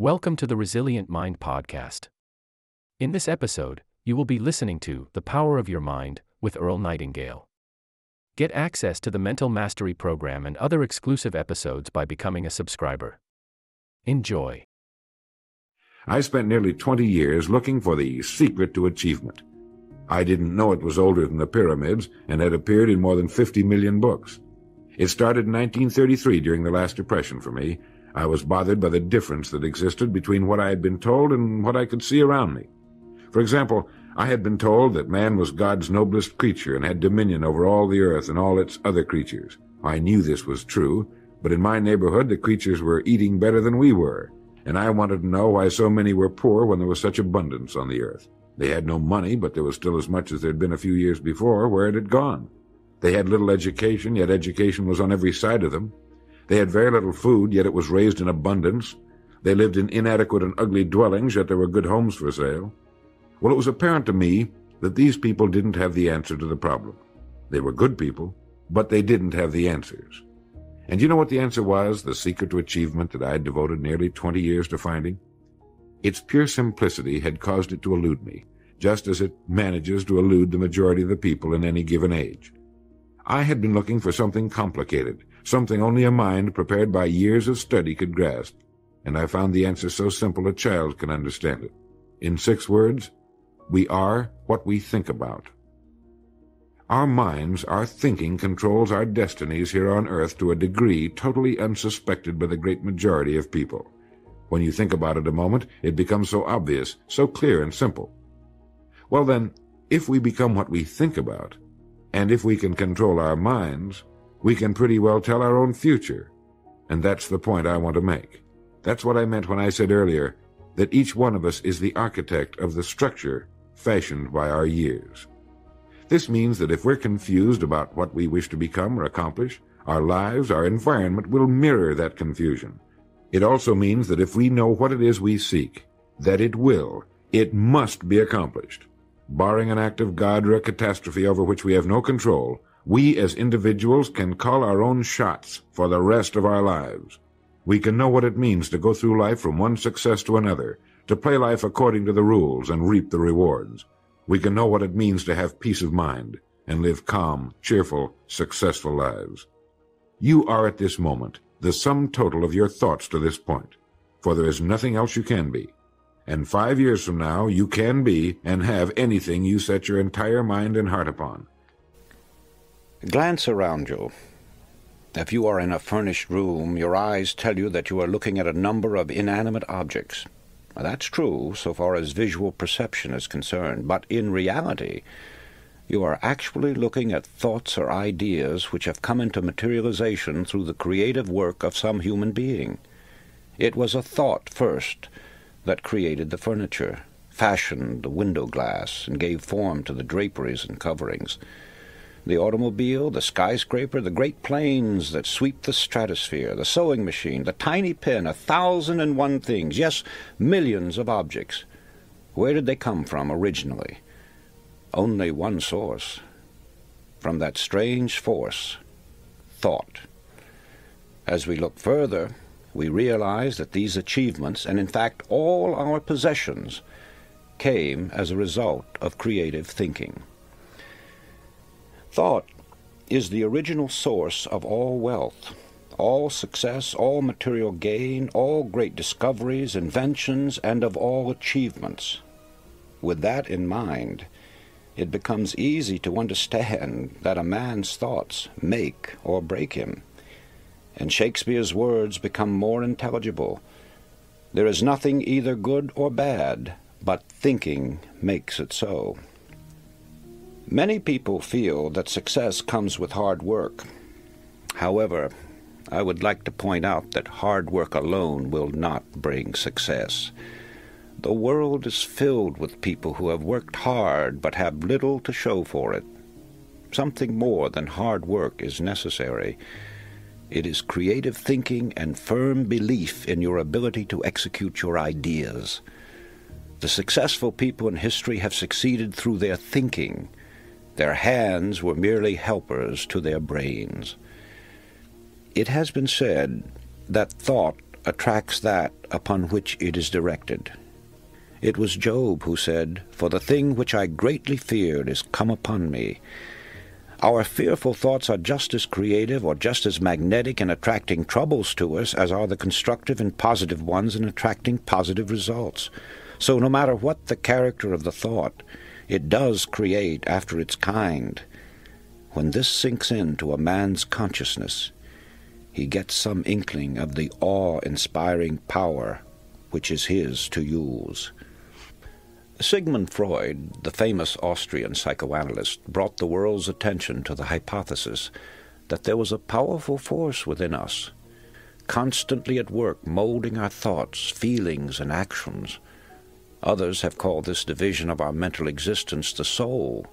Welcome to the Resilient Mind Podcast. In this episode, you will be listening to The Power of Your Mind with Earl Nightingale. Get access to the Mental Mastery Program and other exclusive episodes by becoming a subscriber. Enjoy. I spent nearly 20 years looking for the secret to achievement. I didn't know it was older than the pyramids and had appeared in more than 50 million books. It started in 1933 during the last depression for me. I was bothered by the difference that existed between what I had been told and what I could see around me. For example, I had been told that man was God's noblest creature and had dominion over all the earth and all its other creatures. I knew this was true, but in my neighborhood the creatures were eating better than we were, and I wanted to know why so many were poor when there was such abundance on the earth. They had no money, but there was still as much as there had been a few years before. Where it had gone? They had little education, yet education was on every side of them. They had very little food, yet it was raised in abundance. They lived in inadequate and ugly dwellings, yet there were good homes for sale. Well, it was apparent to me that these people didn't have the answer to the problem. They were good people, but they didn't have the answers. And you know what the answer was, the secret to achievement that I had devoted nearly 20 years to finding? Its pure simplicity had caused it to elude me, just as it manages to elude the majority of the people in any given age. I had been looking for something complicated, something only a mind prepared by years of study could grasp, and I found the answer so simple a child can understand it. In six words, we are what we think about. Our minds, our thinking controls our destinies here on earth to a degree totally unsuspected by the great majority of people. When you think about it a moment, it becomes so obvious, so clear and simple. Well then, if we become what we think about, and if we can control our minds, we can pretty well tell our own future. And that's the point I want to make. That's what I meant when I said earlier that each one of us is the architect of the structure fashioned by our years. This means that if we're confused about what we wish to become or accomplish, our lives, our environment will mirror that confusion. It also means that if we know what it is we seek, that it will, it must be accomplished. Barring an act of God or a catastrophe over which we have no control, we as individuals can call our own shots for the rest of our lives. We can know what it means to go through life from one success to another, to play life according to the rules and reap the rewards. We can know what it means to have peace of mind and live calm, cheerful, successful lives. You are at this moment the sum total of your thoughts to this point, for there is nothing else you can be. And five years from now, you can be and have anything you set your entire mind and heart upon. Glance around you. If you are in a furnished room, your eyes tell you that you are looking at a number of inanimate objects. Now, that's true so far as visual perception is concerned, but in reality, you are actually looking at thoughts or ideas which have come into materialization through the creative work of some human being. It was a thought first that created the furniture, fashioned the window glass, and gave form to the draperies and coverings. The automobile, the skyscraper, the great planes that sweep the stratosphere, the sewing machine, the tiny pen, a thousand and one things, yes, millions of objects. Where did they come from originally? Only one source. From that strange force, thought. As we look further, we realize that these achievements, and in fact all our possessions, came as a result of creative thinking. Thought is the original source of all wealth, all success, all material gain, all great discoveries, inventions, and of all achievements. With that in mind, it becomes easy to understand that a man's thoughts make or break him and Shakespeare's words become more intelligible. There is nothing either good or bad, but thinking makes it so. Many people feel that success comes with hard work. However, I would like to point out that hard work alone will not bring success. The world is filled with people who have worked hard but have little to show for it. Something more than hard work is necessary. It is creative thinking and firm belief in your ability to execute your ideas. The successful people in history have succeeded through their thinking. Their hands were merely helpers to their brains. It has been said that thought attracts that upon which it is directed. It was Job who said, For the thing which I greatly feared is come upon me. Our fearful thoughts are just as creative or just as magnetic in attracting troubles to us as are the constructive and positive ones in attracting positive results. So no matter what the character of the thought, it does create after its kind. When this sinks into a man's consciousness, he gets some inkling of the awe-inspiring power which is his to use. Sigmund Freud, the famous Austrian psychoanalyst, brought the world's attention to the hypothesis that there was a powerful force within us, constantly at work molding our thoughts, feelings, and actions. Others have called this division of our mental existence the soul.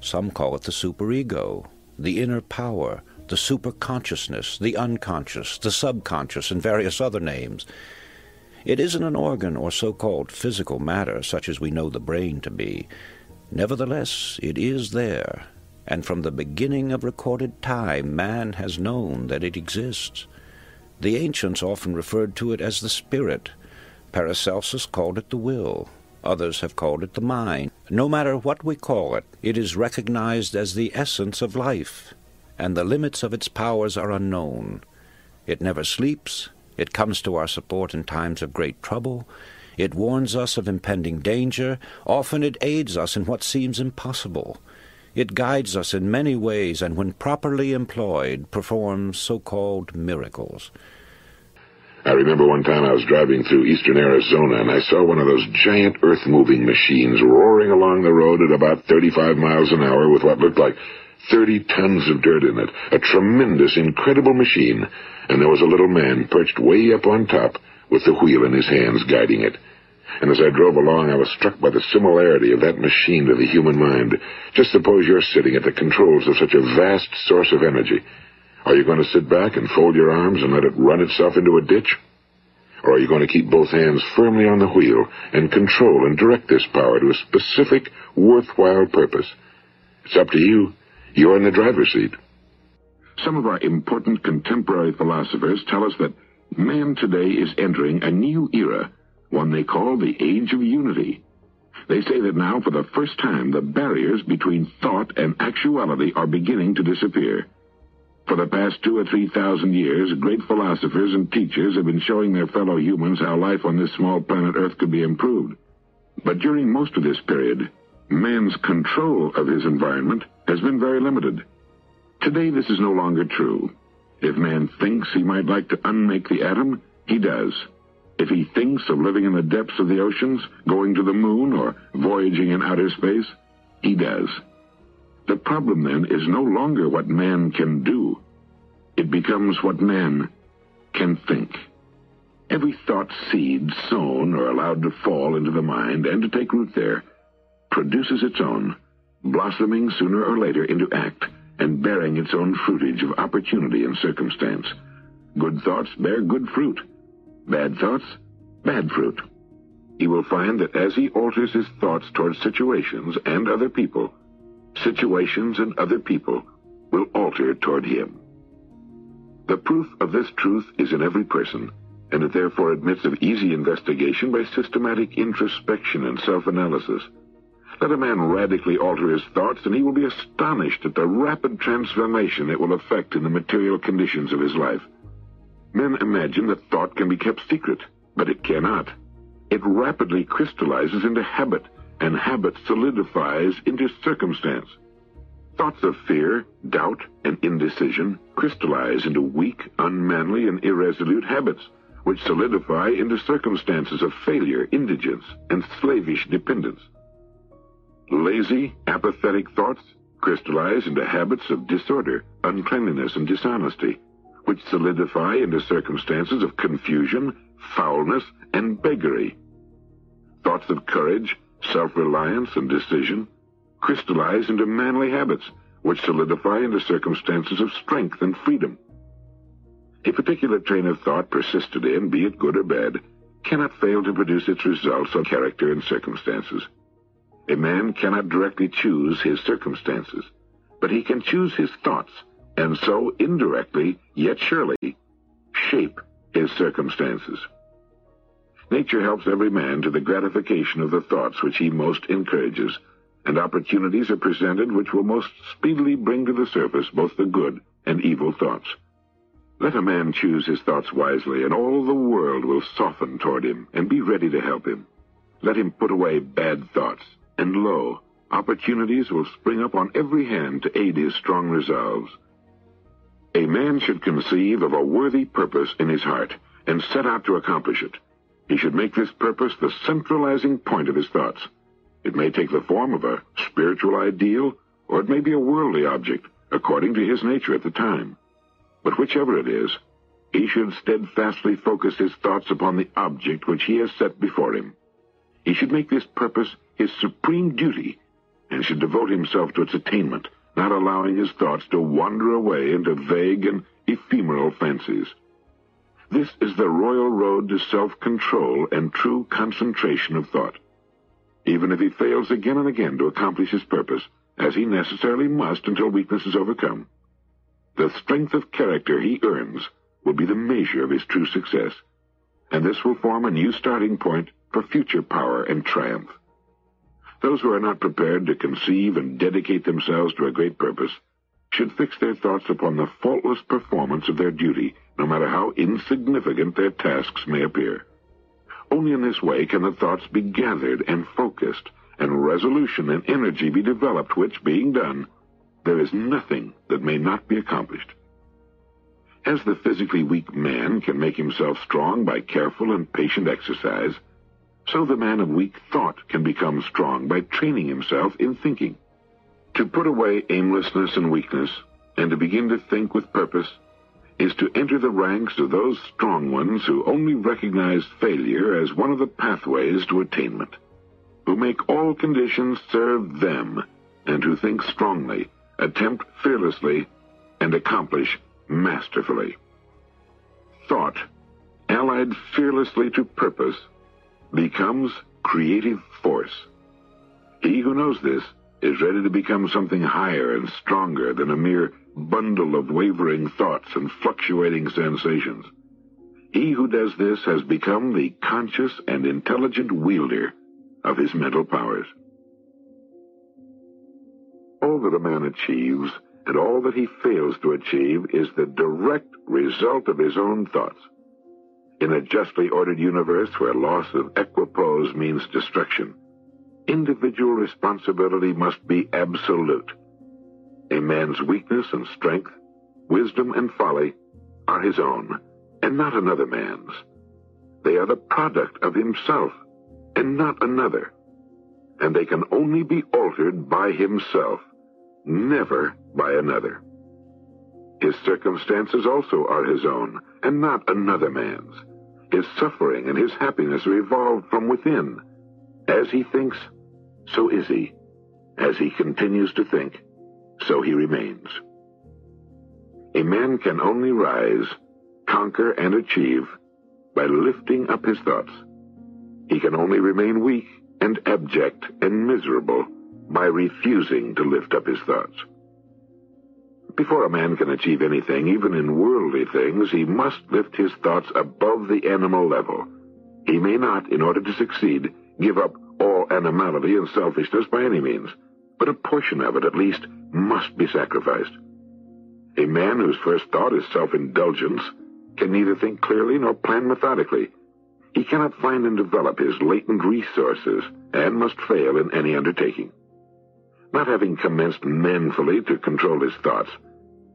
Some call it the superego, the inner power, the superconsciousness, the unconscious, the subconscious, and various other names. It isn't an organ or so-called physical matter such as we know the brain to be. Nevertheless, it is there, and from the beginning of recorded time man has known that it exists. The ancients often referred to it as the spirit. Paracelsus called it the will. Others have called it the mind. No matter what we call it, it is recognized as the essence of life, and the limits of its powers are unknown. It never sleeps, it comes to our support in times of great trouble. It warns us of impending danger. Often it aids us in what seems impossible. It guides us in many ways, and when properly employed, performs so-called miracles. I remember one time I was driving through eastern Arizona and I saw one of those giant earth-moving machines roaring along the road at about 35 miles an hour with what looked like 30 tons of dirt in it. A tremendous, incredible machine. And there was a little man perched way up on top with the wheel in his hands guiding it. And as I drove along, I was struck by the similarity of that machine to the human mind. Just suppose you're sitting at the controls of such a vast source of energy. Are you going to sit back and fold your arms and let it run itself into a ditch? Or are you going to keep both hands firmly on the wheel and control and direct this power to a specific, worthwhile purpose? It's up to you. You're in the driver's seat. Some of our important contemporary philosophers tell us that man today is entering a new era, one they call the Age of Unity. They say that now, for the first time, the barriers between thought and actuality are beginning to disappear. For the past two or three thousand years, great philosophers and teachers have been showing their fellow humans how life on this small planet Earth could be improved. But during most of this period, man's control of his environment has been very limited. Today this is no longer true. If man thinks he might like to unmake the atom, he does. If he thinks of living in the depths of the oceans, going to the moon, or voyaging in outer space, he does. The problem then is no longer what man can do. It becomes what man can think. Every thought seed sown or allowed to fall into the mind and to take root there produces its own, blossoming sooner or later into act and bearing its own fruitage of opportunity and circumstance. Good thoughts bear good fruit. Bad thoughts, bad fruit. He will find that as he alters his thoughts towards situations and other people, situations and other people will alter toward him. The proof of this truth is in every person, and it therefore admits of easy investigation by systematic introspection and self-analysis. Let a man radically alter his thoughts, and he will be astonished at the rapid transformation it will effect in the material conditions of his life. Men imagine that thought can be kept secret, but it cannot. It rapidly crystallizes into habit, and habit solidifies into circumstance. Thoughts of fear, doubt, and indecision crystallize into weak, unmanly, and irresolute habits, which solidify into circumstances of failure, indigence, and slavish dependence. Lazy, apathetic thoughts crystallize into habits of disorder, uncleanliness, and dishonesty, which solidify into circumstances of confusion, foulness, and beggary. Thoughts of courage, self-reliance, and decision crystallize into manly habits, which solidify into circumstances of strength and freedom. A particular train of thought persisted in, be it good or bad, cannot fail to produce its results on character and circumstances. A man cannot directly choose his circumstances, but he can choose his thoughts, and so indirectly, yet surely, shape his circumstances. Nature helps every man to the gratification of the thoughts which he most encourages, and opportunities are presented which will most speedily bring to the surface both the good and evil thoughts. Let a man choose his thoughts wisely, and all the world will soften toward him and be ready to help him. Let him put away bad thoughts, and lo, opportunities will spring up on every hand to aid his strong resolves. A man should conceive of a worthy purpose in his heart, and set out to accomplish it. He should make this purpose the centralizing point of his thoughts. It may take the form of a spiritual ideal, or it may be a worldly object, according to his nature at the time. But whichever it is, he should steadfastly focus his thoughts upon the object which he has set before him. He should make this purpose his supreme duty, and should devote himself to its attainment, not allowing his thoughts to wander away into vague and ephemeral fancies. This is the royal road to self-control and true concentration of thought. Even if he fails again and again to accomplish his purpose, as he necessarily must until weakness is overcome, the strength of character he earns will be the measure of his true success, and this will form a new starting point for future power and triumph. Those who are not prepared to conceive and dedicate themselves to a great purpose should fix their thoughts upon the faultless performance of their duty, no matter how insignificant their tasks may appear. Only in this way can the thoughts be gathered and focused, and resolution and energy be developed, which, being done, there is nothing that may not be accomplished. As the physically weak man can make himself strong by careful and patient exercise, so the man of weak thought can become strong by training himself in thinking. To put away aimlessness and weakness, and to begin to think with purpose, is to enter the ranks of those strong ones who only recognize failure as one of the pathways to attainment, who make all conditions serve them, and who think strongly, attempt fearlessly, and accomplish masterfully. Thought, allied fearlessly to purpose, becomes creative force. He who knows this is ready to become something higher and stronger than a mere bundle of wavering thoughts and fluctuating sensations. He who does this has become the conscious and intelligent wielder of his mental powers. All that a man achieves and all that he fails to achieve is the direct result of his own thoughts. In a justly ordered universe where loss of equipoise means destruction, individual responsibility must be absolute. A man's weakness and strength, wisdom and folly are his own, and not another man's. They are the product of himself, and not another. And they can only be altered by himself, never by another. His circumstances also are his own, and not another man's. His suffering and his happiness revolve from within. As he thinks, so is he. As he continues to think, so he remains. A man can only rise, conquer, and achieve by lifting up his thoughts. He can only remain weak and abject and miserable by refusing to lift up his thoughts. Before a man can achieve anything, even in worldly things, he must lift his thoughts above the animal level. He may not, in order to succeed, give up animality and selfishness by any means, but a portion of it, at least, must be sacrificed. A man whose first thought is self-indulgence can neither think clearly nor plan methodically. He cannot find and develop his latent resources and must fail in any undertaking. Not having commenced manfully to control his thoughts,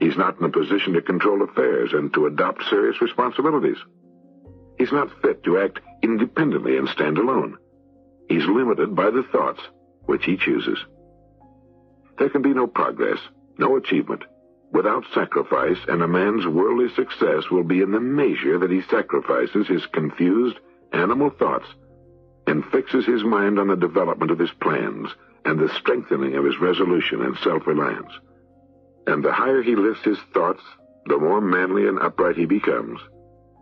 He's not in a position to control affairs and to adopt serious responsibilities. He's not fit to act independently and stand alone. He's limited by the thoughts which he chooses. There can be no progress, no achievement, without sacrifice, and a man's worldly success will be in the measure that he sacrifices his confused animal thoughts and fixes his mind on the development of his plans and the strengthening of his resolution and self-reliance. And the higher he lifts his thoughts, the more manly and upright he becomes.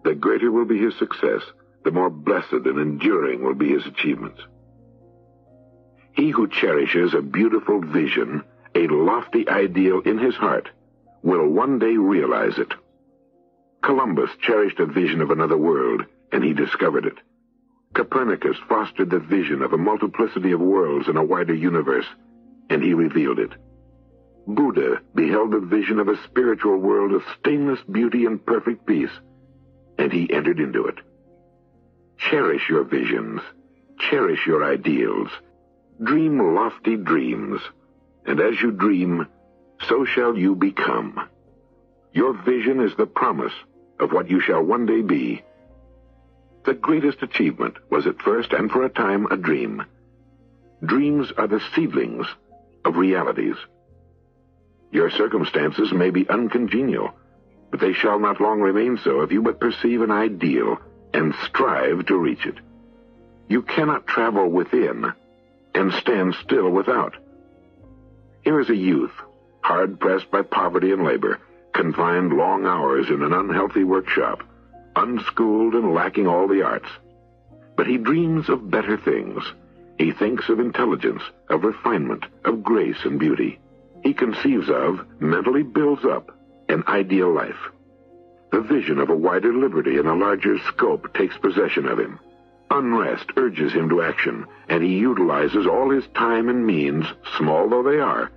The greater will be his success, the more blessed and enduring will be his achievements. He who cherishes a beautiful vision, a lofty ideal in his heart, will one day realize it. Columbus cherished a vision of another world, and he discovered it. Copernicus fostered the vision of a multiplicity of worlds in a wider universe, and he revealed it. Buddha beheld the vision of a spiritual world of stainless beauty and perfect peace, and he entered into it. Cherish your visions. Cherish your ideals. Dream lofty dreams, and as you dream, so shall you become. Your vision is the promise of what you shall one day be. The greatest achievement was at first and for a time a dream. Dreams are the seedlings of realities. Your circumstances may be uncongenial, but they shall not long remain so if you but perceive an ideal and strive to reach it. You cannot travel within and stand still without. Here is a youth, hard pressed by poverty and labor, confined long hours in an unhealthy workshop, unschooled and lacking all the arts. But he dreams of better things. He thinks of intelligence, of refinement, of grace and beauty. He conceives of, mentally builds up, an ideal life. The vision of a wider liberty and a larger scope takes possession of him. Unrest urges him to action, and he utilizes all his time and means, small though they are,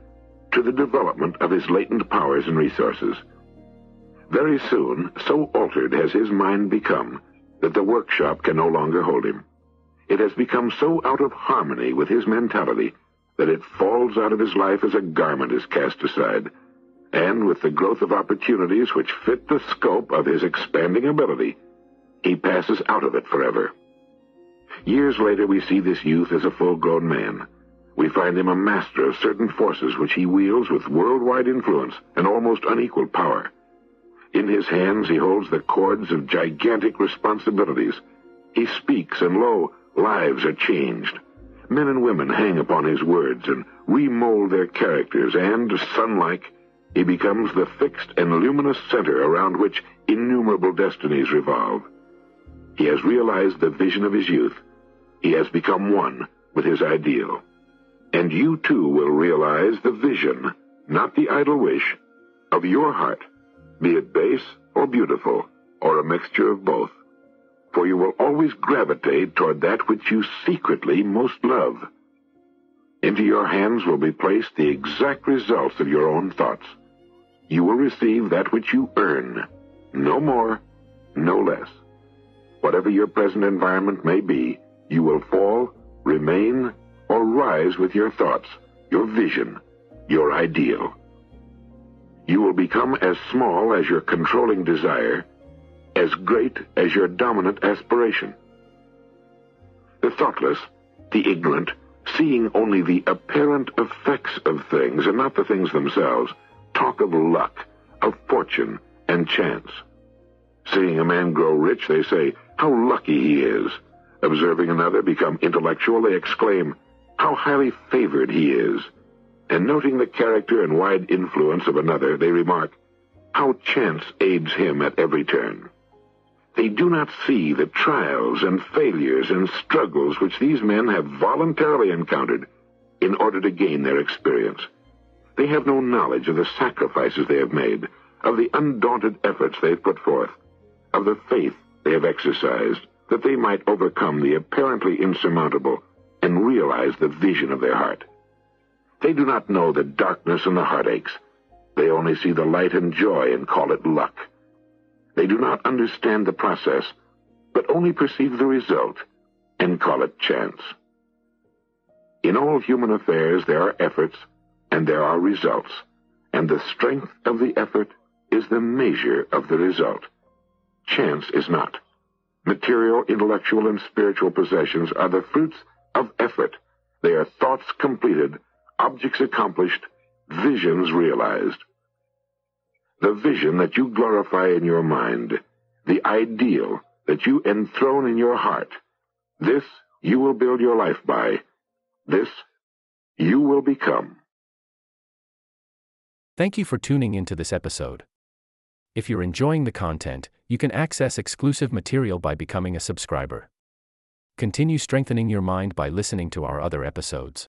to the development of his latent powers and resources. Very soon, so altered has his mind become that the workshop can no longer hold him. It has become so out of harmony with his mentality that it falls out of his life as a garment is cast aside, and with the growth of opportunities which fit the scope of his expanding ability, he passes out of it forever. Years later, we see this youth as a full-grown man. We find him a master of certain forces which he wields with worldwide influence and almost unequaled power. In his hands he holds the cords of gigantic responsibilities. He speaks, and lo, lives are changed. Men and women hang upon his words and remold their characters, and, sun-like, he becomes the fixed and luminous center around which innumerable destinies revolve. He has realized the vision of his youth. He has become one with his ideal. And you too will realize the vision, not the idle wish, of your heart be it base or beautiful, or a mixture of both. For you will always gravitate toward that which you secretly most love. Into your hands will be placed the exact results of your own thoughts. You will receive that which you earn, no more, no less. Whatever your present environment may be, you will fall, remain, or rise with your thoughts, your vision, your ideal you will become as small as your controlling desire, as great as your dominant aspiration. The thoughtless, the ignorant, seeing only the apparent effects of things and not the things themselves, talk of luck, of fortune, and chance. Seeing a man grow rich, they say, how lucky he is. Observing another become intellectual, they exclaim, how highly favored he is and noting the character and wide influence of another, they remark, how chance aids him at every turn. They do not see the trials and failures and struggles which these men have voluntarily encountered in order to gain their experience. They have no knowledge of the sacrifices they have made, of the undaunted efforts they have put forth, of the faith they have exercised, that they might overcome the apparently insurmountable and realize the vision of their heart. They do not know the darkness and the heartaches. They only see the light and joy and call it luck. They do not understand the process, but only perceive the result and call it chance. In all human affairs there are efforts and there are results, and the strength of the effort is the measure of the result. Chance is not. Material, intellectual, and spiritual possessions are the fruits of effort. They are thoughts completed objects accomplished, visions realized. The vision that you glorify in your mind, the ideal that you enthrone in your heart, this you will build your life by. This you will become. Thank you for tuning into this episode. If you're enjoying the content, you can access exclusive material by becoming a subscriber. Continue strengthening your mind by listening to our other episodes.